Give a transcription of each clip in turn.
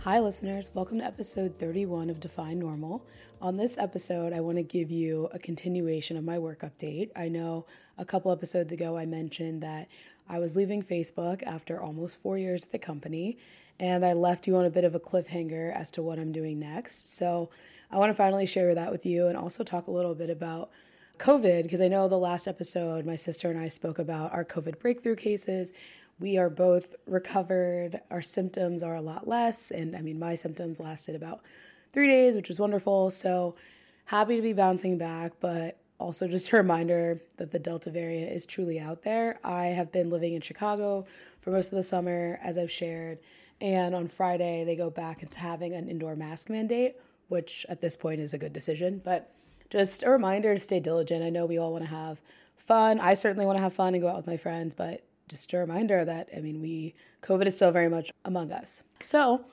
Hi, listeners. Welcome to episode 31 of Define Normal. On this episode, I want to give you a continuation of my work update. I know a couple episodes ago I mentioned that I was leaving Facebook after almost four years at the company, and I left you on a bit of a cliffhanger as to what I'm doing next. So I want to finally share that with you and also talk a little bit about COVID, because I know the last episode my sister and I spoke about our COVID breakthrough cases we are both recovered. Our symptoms are a lot less. And I mean, my symptoms lasted about three days, which was wonderful. So happy to be bouncing back, but also just a reminder that the Delta variant is truly out there. I have been living in Chicago for most of the summer, as I've shared. And on Friday, they go back into having an indoor mask mandate, which at this point is a good decision. But just a reminder to stay diligent. I know we all want to have fun. I certainly want to have fun and go out with my friends, but just a reminder that, I mean, we, COVID is still very much among us. So,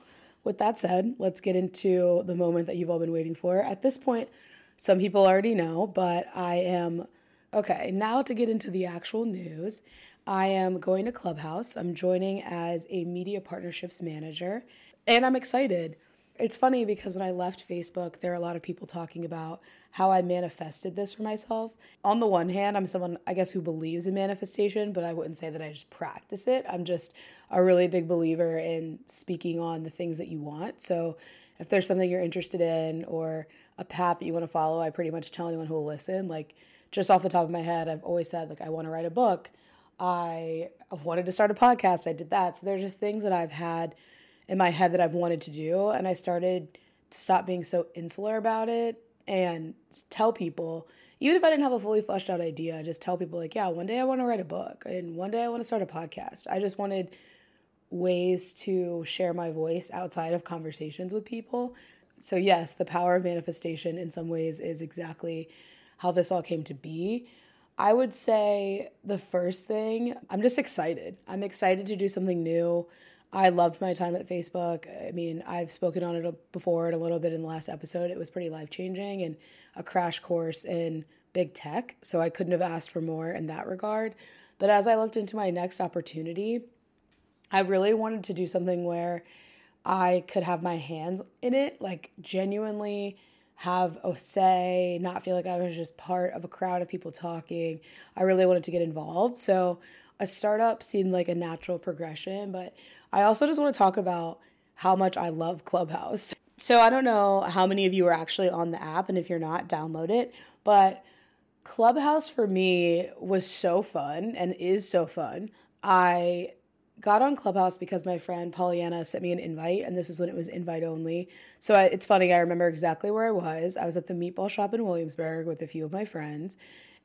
with that said, let's get into the moment that you've all been waiting for. At this point, some people already know, but I am okay. Now, to get into the actual news, I am going to Clubhouse. I'm joining as a media partnerships manager, and I'm excited. It's funny because when I left Facebook, there are a lot of people talking about how I manifested this for myself. On the one hand, I'm someone, I guess, who believes in manifestation, but I wouldn't say that I just practice it. I'm just a really big believer in speaking on the things that you want. So if there's something you're interested in or a path that you want to follow, I pretty much tell anyone who will listen. Like, just off the top of my head, I've always said, like, I want to write a book. I wanted to start a podcast. I did that. So there's just things that I've had in my head that I've wanted to do. And I started to stop being so insular about it and tell people, even if I didn't have a fully fleshed out idea, just tell people, like, yeah, one day I want to write a book and one day I want to start a podcast. I just wanted ways to share my voice outside of conversations with people. So, yes, the power of manifestation in some ways is exactly how this all came to be. I would say the first thing, I'm just excited. I'm excited to do something new. I loved my time at Facebook. I mean, I've spoken on it before and a little bit in the last episode. It was pretty life changing and a crash course in big tech. So I couldn't have asked for more in that regard. But as I looked into my next opportunity, I really wanted to do something where I could have my hands in it, like genuinely have a say, not feel like I was just part of a crowd of people talking. I really wanted to get involved. So a startup seemed like a natural progression, but I also just want to talk about how much I love Clubhouse. So I don't know how many of you are actually on the app, and if you're not, download it. But Clubhouse for me was so fun and is so fun. I got on Clubhouse because my friend Pollyanna sent me an invite, and this is when it was invite only. So I, it's funny, I remember exactly where I was. I was at the meatball shop in Williamsburg with a few of my friends,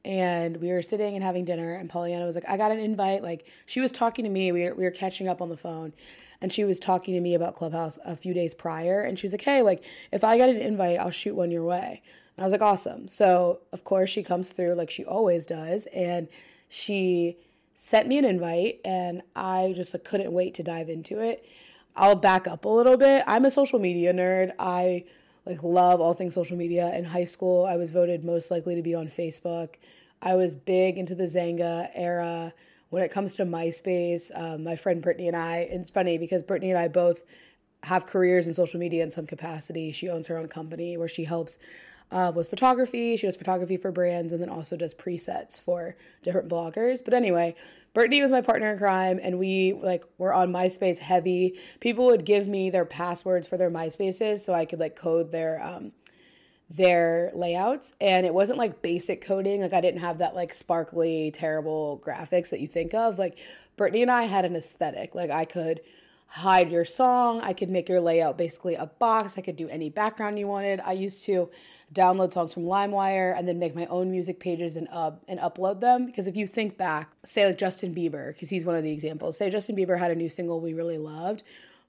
and we were sitting and having dinner and Pollyanna was like, I got an invite. Like she was talking to me. We were, we were catching up on the phone and she was talking to me about Clubhouse a few days prior. And she was like, Hey, like if I get an invite, I'll shoot one your way. And I was like, awesome. So of course she comes through like she always does. And she sent me an invite and I just like, couldn't wait to dive into it. I'll back up a little bit. I'm a social media nerd. I like love all things social media. In high school, I was voted most likely to be on Facebook. I was big into the Xanga era. When it comes to MySpace, um, my friend Brittany and I, it's funny because Brittany and I both have careers in social media in some capacity. She owns her own company where she helps uh, with photography. She does photography for brands and then also does presets for different bloggers. But anyway, Brittany was my partner in crime, and we like were on MySpace heavy. People would give me their passwords for their MySpaces so I could like code their um, their layouts and it wasn't like basic coding like i didn't have that like sparkly terrible graphics that you think of like brittany and i had an aesthetic like i could hide your song. I could make your layout basically a box. I could do any background you wanted. I used to download songs from LimeWire and then make my own music pages and up and upload them. Because if you think back, say like Justin Bieber, because he's one of the examples. Say Justin Bieber had a new single we really loved,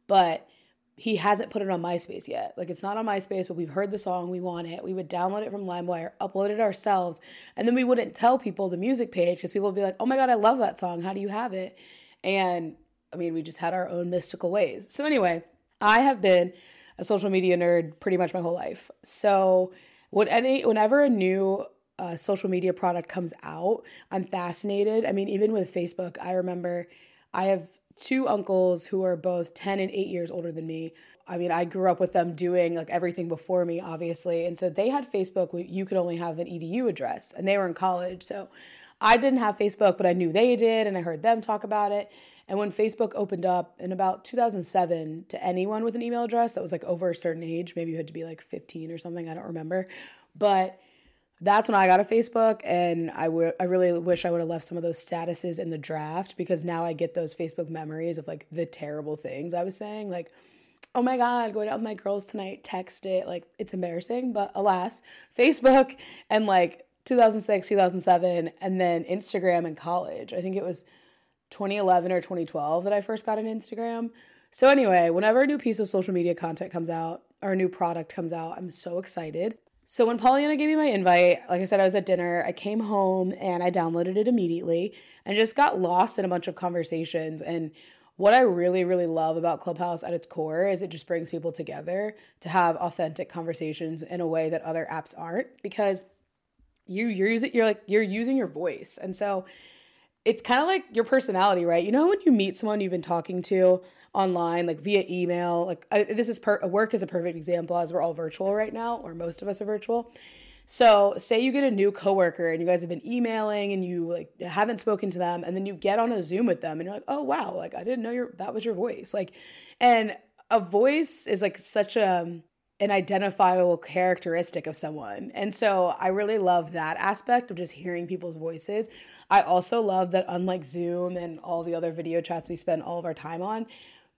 but he hasn't put it on MySpace yet. Like it's not on MySpace, but we've heard the song, we want it. We would download it from LimeWire, upload it ourselves, and then we wouldn't tell people the music page because people would be like, "Oh my god, I love that song. How do you have it?" And I mean, we just had our own mystical ways. So, anyway, I have been a social media nerd pretty much my whole life. So, when any, whenever a new uh, social media product comes out, I'm fascinated. I mean, even with Facebook, I remember I have two uncles who are both 10 and 8 years older than me. I mean, I grew up with them doing like everything before me, obviously. And so they had Facebook, you could only have an EDU address, and they were in college. So I didn't have Facebook, but I knew they did, and I heard them talk about it. And when Facebook opened up in about 2007 to anyone with an email address that was like over a certain age, maybe you had to be like 15 or something, I don't remember. But that's when I got a Facebook, and I, w- I really wish I would have left some of those statuses in the draft because now I get those Facebook memories of like the terrible things I was saying. Like, oh my God, going out with my girls tonight, text it. Like, it's embarrassing, but alas, Facebook and like 2006, 2007, and then Instagram in college. I think it was 2011 or 2012 that I first got an Instagram. So, anyway, whenever a new piece of social media content comes out or a new product comes out, I'm so excited. So when Pollyanna gave me my invite, like I said, I was at dinner. I came home and I downloaded it immediately and just got lost in a bunch of conversations. And what I really, really love about Clubhouse at its core is it just brings people together to have authentic conversations in a way that other apps aren't because you you're using you're like you're using your voice. And so it's kind of like your personality, right? You know when you meet someone you've been talking to online, like via email. Like I, this is per, work is a perfect example as we're all virtual right now, or most of us are virtual. So say you get a new coworker and you guys have been emailing and you like haven't spoken to them, and then you get on a Zoom with them and you're like, oh wow, like I didn't know your that was your voice. Like, and a voice is like such a an identifiable characteristic of someone. And so I really love that aspect of just hearing people's voices. I also love that, unlike Zoom and all the other video chats we spend all of our time on,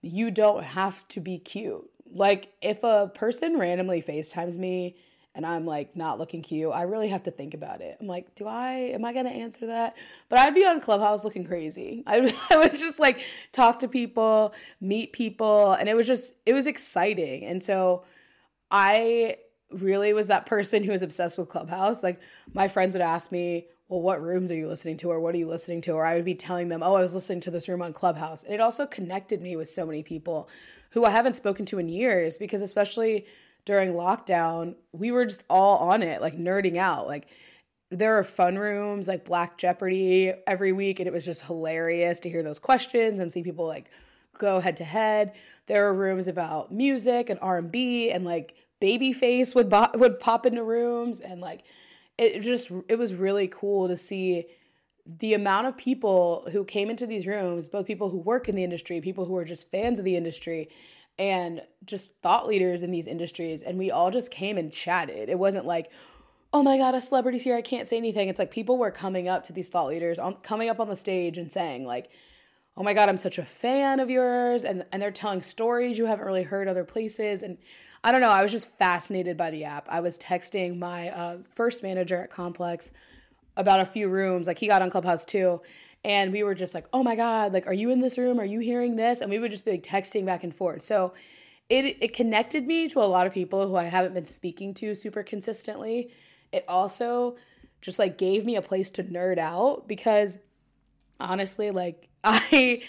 you don't have to be cute. Like if a person randomly FaceTimes me and I'm like not looking cute, I really have to think about it. I'm like, do I, am I gonna answer that? But I'd be on Clubhouse looking crazy. I, I would just like talk to people, meet people, and it was just, it was exciting. And so I really was that person who was obsessed with Clubhouse. Like my friends would ask me, well, what rooms are you listening to? Or what are you listening to? Or I would be telling them, oh, I was listening to this room on Clubhouse. And it also connected me with so many people who I haven't spoken to in years because, especially during lockdown, we were just all on it, like nerding out. Like, there are fun rooms like Black Jeopardy every week, and it was just hilarious to hear those questions and see people like go head to head. There are rooms about music and R and B, and like Babyface would bo- would pop into rooms, and like it just it was really cool to see the amount of people who came into these rooms, both people who work in the industry, people who are just fans of the industry, and just thought leaders in these industries. And we all just came and chatted. It wasn't like, oh my God, a celebrity's here. I can't say anything. It's like people were coming up to these thought leaders, on, coming up on the stage and saying, like, oh my God, I'm such a fan of yours. And, and they're telling stories you haven't really heard other places. And I don't know. I was just fascinated by the app. I was texting my uh, first manager at Complex about a few rooms. Like he got on Clubhouse too. And we were just like, oh my God, like, are you in this room? Are you hearing this? And we would just be like texting back and forth. So it, it connected me to a lot of people who I haven't been speaking to super consistently. It also just like gave me a place to nerd out because honestly, like, I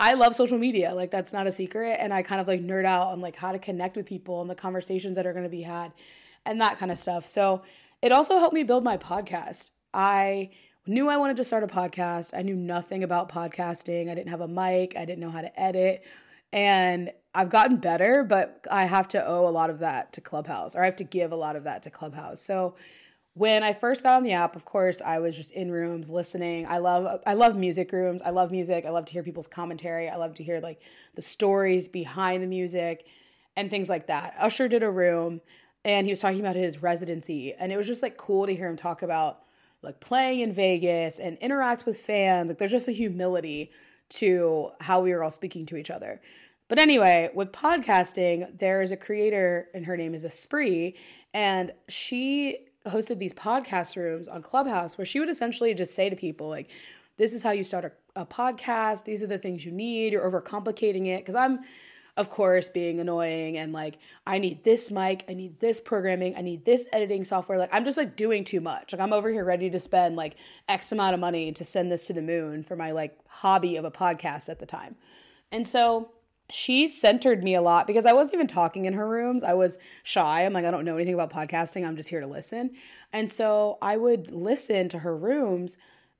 I love social media. Like that's not a secret. And I kind of like nerd out on like how to connect with people and the conversations that are going to be had and that kind of stuff. So it also helped me build my podcast. I knew I wanted to start a podcast. I knew nothing about podcasting. I didn't have a mic. I didn't know how to edit. And I've gotten better, but I have to owe a lot of that to Clubhouse or I have to give a lot of that to Clubhouse. So when I first got on the app, of course, I was just in rooms listening. I love I love music rooms. I love music. I love to hear people's commentary. I love to hear like the stories behind the music and things like that. Usher did a room and he was talking about his residency and it was just like cool to hear him talk about like playing in Vegas and interact with fans. Like there's just a humility to how we are all speaking to each other. But anyway, with podcasting, there is a creator and her name is Espree and she hosted these podcast rooms on Clubhouse where she would essentially just say to people like this is how you start a, a podcast. These are the things you need. You're overcomplicating it. Because i'm of course being annoying and like i need this mic. I need this programming. I need this editing software. Like i'm just like doing too much. Like i'm over here ready to spend like x amount of money to send this to the moon for my like hobby of a podcast at the time. And so she centered me a lot because I wasn't even talking in her rooms. I was shy. I'm like, I don't know anything about podcasting. I'm just here to listen. And so I would listen to her rooms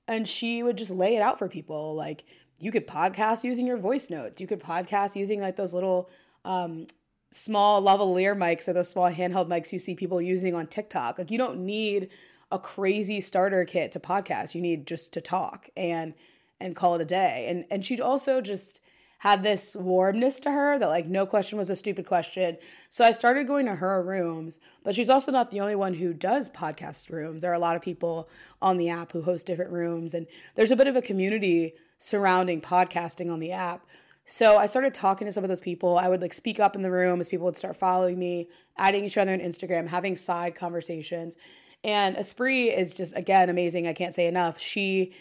and she would just lay it out for people. Like, you could podcast using your voice notes. You could podcast using like those little um, small lavalier mics or those small handheld mics you see people using on TikTok. Like you don't need a crazy starter kit to podcast. You need just to talk and and call it a day. And and she'd also just had this warmness to her that like no question was a stupid question. So I started going to her rooms, but she's also not the only one who does podcast rooms. There are a lot of people on the app who host different rooms and there's a bit of a community surrounding podcasting on the app. So I started talking to some of those people. I would like speak up in the room as people would start following me, adding each other on Instagram, having side conversations. And Espree is just again amazing. I can't say enough. She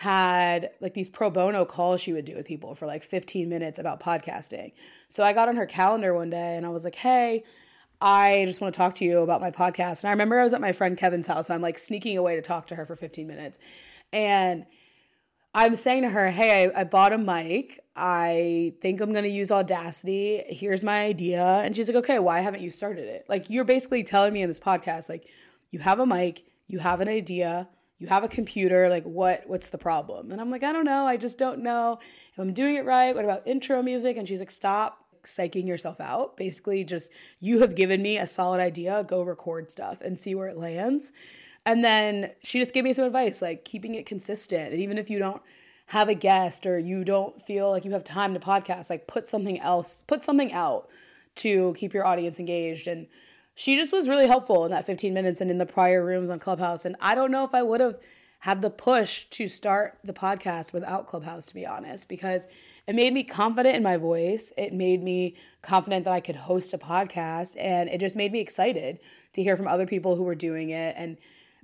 had like these pro bono calls she would do with people for like 15 minutes about podcasting. So I got on her calendar one day and I was like, hey, I just want to talk to you about my podcast. And I remember I was at my friend Kevin's house, so I'm like sneaking away to talk to her for 15 minutes. And I'm saying to her, hey, I, I bought a mic. I think I'm going to use Audacity. Here's my idea. And she's like, okay, why haven't you started it? Like, you're basically telling me in this podcast, like, you have a mic, you have an idea you have a computer like what what's the problem? And i'm like i don't know i just don't know. If i'm doing it right what about intro music? And she's like stop psyching yourself out. Basically just you have given me a solid idea go record stuff and see where it lands. And then she just gave me some advice like keeping it consistent. And even if you don't have a guest or you don't feel like you have time to podcast like put something else put something out to keep your audience engaged. And she just was really helpful in that 15 minutes and in the prior rooms on Clubhouse. And I don't know if I would have had the push to start the podcast without Clubhouse, to be honest, because it made me confident in my voice. It made me confident that I could host a podcast. And it just made me excited to hear from other people who were doing it. And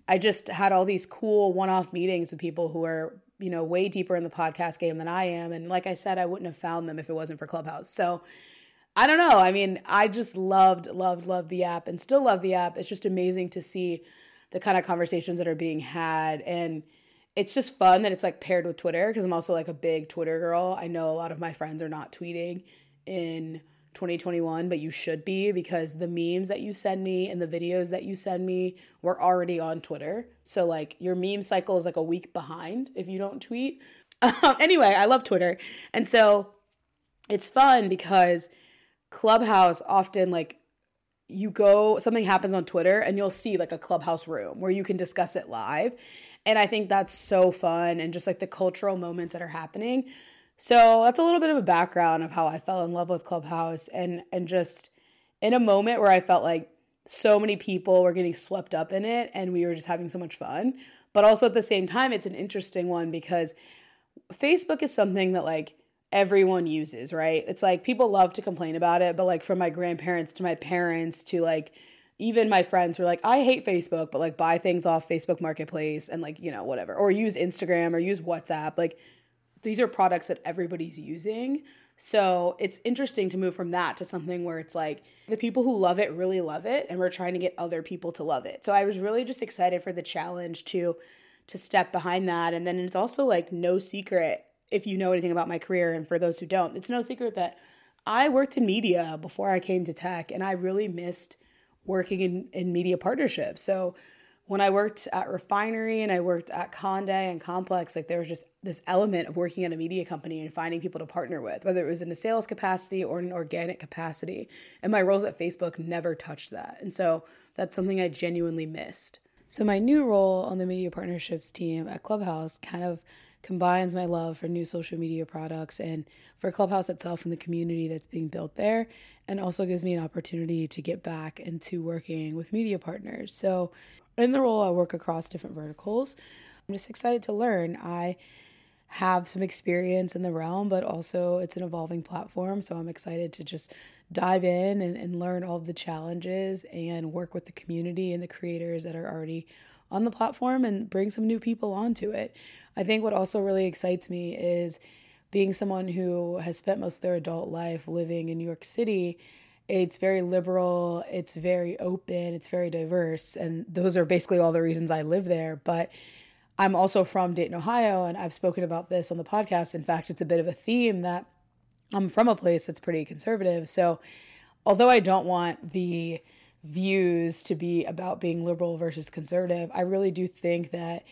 I just had all these cool one off meetings with people who are, you know, way deeper in the podcast game than I am. And like I said, I wouldn't have found them if it wasn't for Clubhouse. So I don't know. I mean, I just loved, loved, loved the app and still love the app. It's just amazing to see the kind of conversations that are being had. And it's just fun that it's like paired with Twitter because I'm also like a big Twitter girl. I know a lot of my friends are not tweeting in 2021, but you should be because the memes that you send me and the videos that you send me were already on Twitter. So, like, your meme cycle is like a week behind if you don't tweet. Um, anyway, I love Twitter. And so it's fun because Clubhouse often like you go something happens on Twitter and you'll see like a Clubhouse room where you can discuss it live. And I think that's so fun and just like the cultural moments that are happening. So that's a little bit of a background of how I fell in love with Clubhouse and and just in a moment where I felt like so many people were getting swept up in it and we were just having so much fun. But also at the same time, it's an interesting one because Facebook is something that like everyone uses, right? It's like people love to complain about it, but like from my grandparents to my parents to like even my friends were like, I hate Facebook, but like buy things off Facebook Marketplace and like, you know, whatever, or use Instagram or use WhatsApp. Like these are products that everybody's using. So it's interesting to move from that to something where it's like the people who love it really love it and we're trying to get other people to love it. So I was really just excited for the challenge to to step behind that and then it's also like no secret if you know anything about my career, and for those who don't, it's no secret that I worked in media before I came to tech, and I really missed working in, in media partnerships. So when I worked at Refinery and I worked at Conde and Complex, like there was just this element of working at a media company and finding people to partner with, whether it was in a sales capacity or an organic capacity. And my roles at Facebook never touched that. And so that's something I genuinely missed. So my new role on the media partnerships team at Clubhouse kind of combines my love for new social media products and for Clubhouse itself and the community that's being built there, and also gives me an opportunity to get back into working with media partners. So, in the role, I work across different verticals. I'm just excited to learn. I have some experience in the realm, but also it's an evolving platform. So I'm excited to just dive in and, and learn all the challenges and work with the community and the creators that are already on the platform and bring some new people onto it. I think what also really excites me is being someone who has spent most of their adult life living in New York City. It's very liberal, it's very open, it's very diverse. And those are basically all the reasons I live there. But I'm also from Dayton, Ohio, and I've spoken about this on the podcast. In fact, it's a bit of a theme that I'm from a place that's pretty conservative. So, although I don't want the views to be about being liberal versus conservative, I really do think that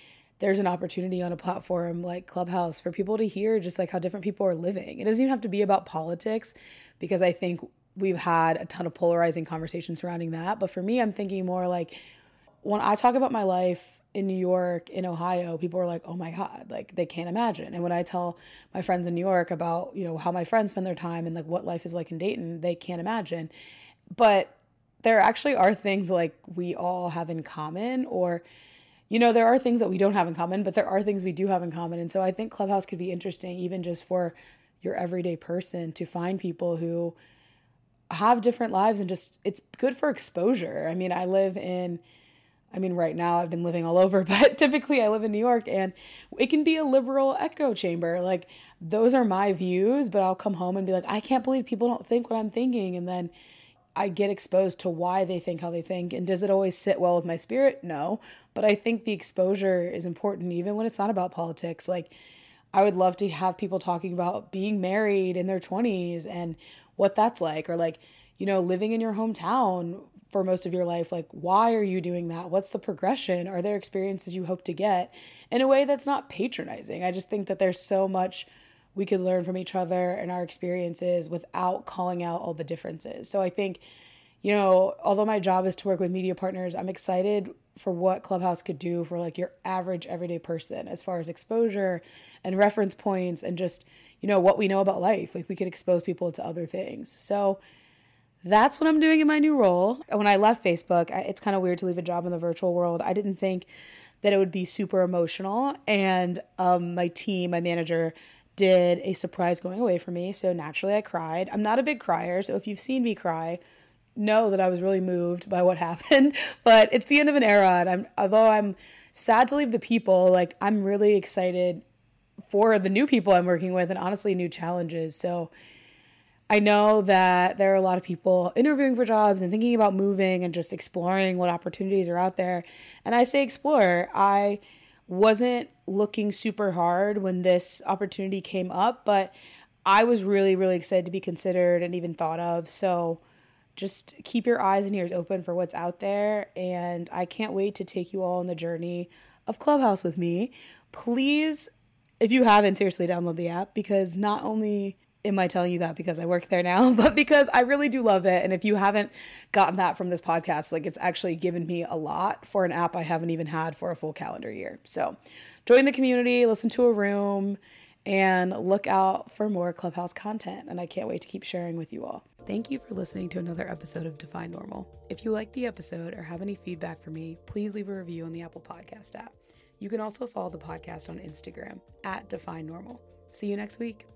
there's an opportunity on a platform like Clubhouse for people to hear just like how different people are living. It doesn't even have to be about politics because I think we've had a ton of polarizing conversations surrounding that. But for me, I'm thinking more like when I talk about my life in New York, in Ohio, people are like, oh my God, like they can't imagine. And when I tell my friends in New York about, you know, how my friends spend their time and like what life is like in Dayton, they can't imagine. But there actually are things like we all have in common or you know there are things that we don't have in common but there are things we do have in common and so i think clubhouse could be interesting even just for your everyday person to find people who have different lives and just it's good for exposure. I mean, I live in I mean, right now I've been living all over, but typically I live in New York and it can be a liberal echo chamber. Like, those are my views, but I'll come home and be like, I can't believe people don't think what I'm thinking. And then I get exposed to why they think how they think. And does it always sit well with my spirit? No. But I think the exposure is important, even when it's not about politics. Like, I would love to have people talking about being married in their 20s and what that's like, or like, you know, living in your hometown for most of your life. Like, why are you doing that? What's the progression? Are there experiences you hope to get in a way that's not patronizing? I just think that there's so much we could learn from each other and our experiences without calling out all the differences. So I think, you know, although my job is to work with media partners, I'm excited for what Clubhouse could do for like your average everyday person as far as exposure and reference points and just, you know, what we know about life. Like we could expose people to other things. So that's what I'm doing in my new role. When I left Facebook, it's kind of weird to leave a job in the virtual world. I didn't think that it would be super emotional. And um, my team, my manager, did a surprise going away for me. So naturally, I cried. I'm not a big crier. So if you've seen me cry, know that I was really moved by what happened, but it's the end of an era. And I'm, although I'm sad to leave the people, like I'm really excited for the new people I'm working with and honestly new challenges. So I know that there are a lot of people interviewing for jobs and thinking about moving and just exploring what opportunities are out there. And I say explore. I wasn't looking super hard when this opportunity came up, but I was really, really excited to be considered and even thought of. So, just keep your eyes and ears open for what's out there. And I can't wait to take you all on the journey of Clubhouse with me. Please, if you haven't, seriously download the app because not only am I telling you that because I work there now, but because I really do love it. And if you haven't gotten that from this podcast, like it's actually given me a lot for an app I haven't even had for a full calendar year. So join the community, listen to a room, and look out for more Clubhouse content. And I can't wait to keep sharing with you all. Thank you for listening to another episode of Define Normal. If you like the episode or have any feedback for me, please leave a review on the Apple Podcast app. You can also follow the podcast on Instagram at Define Normal. See you next week.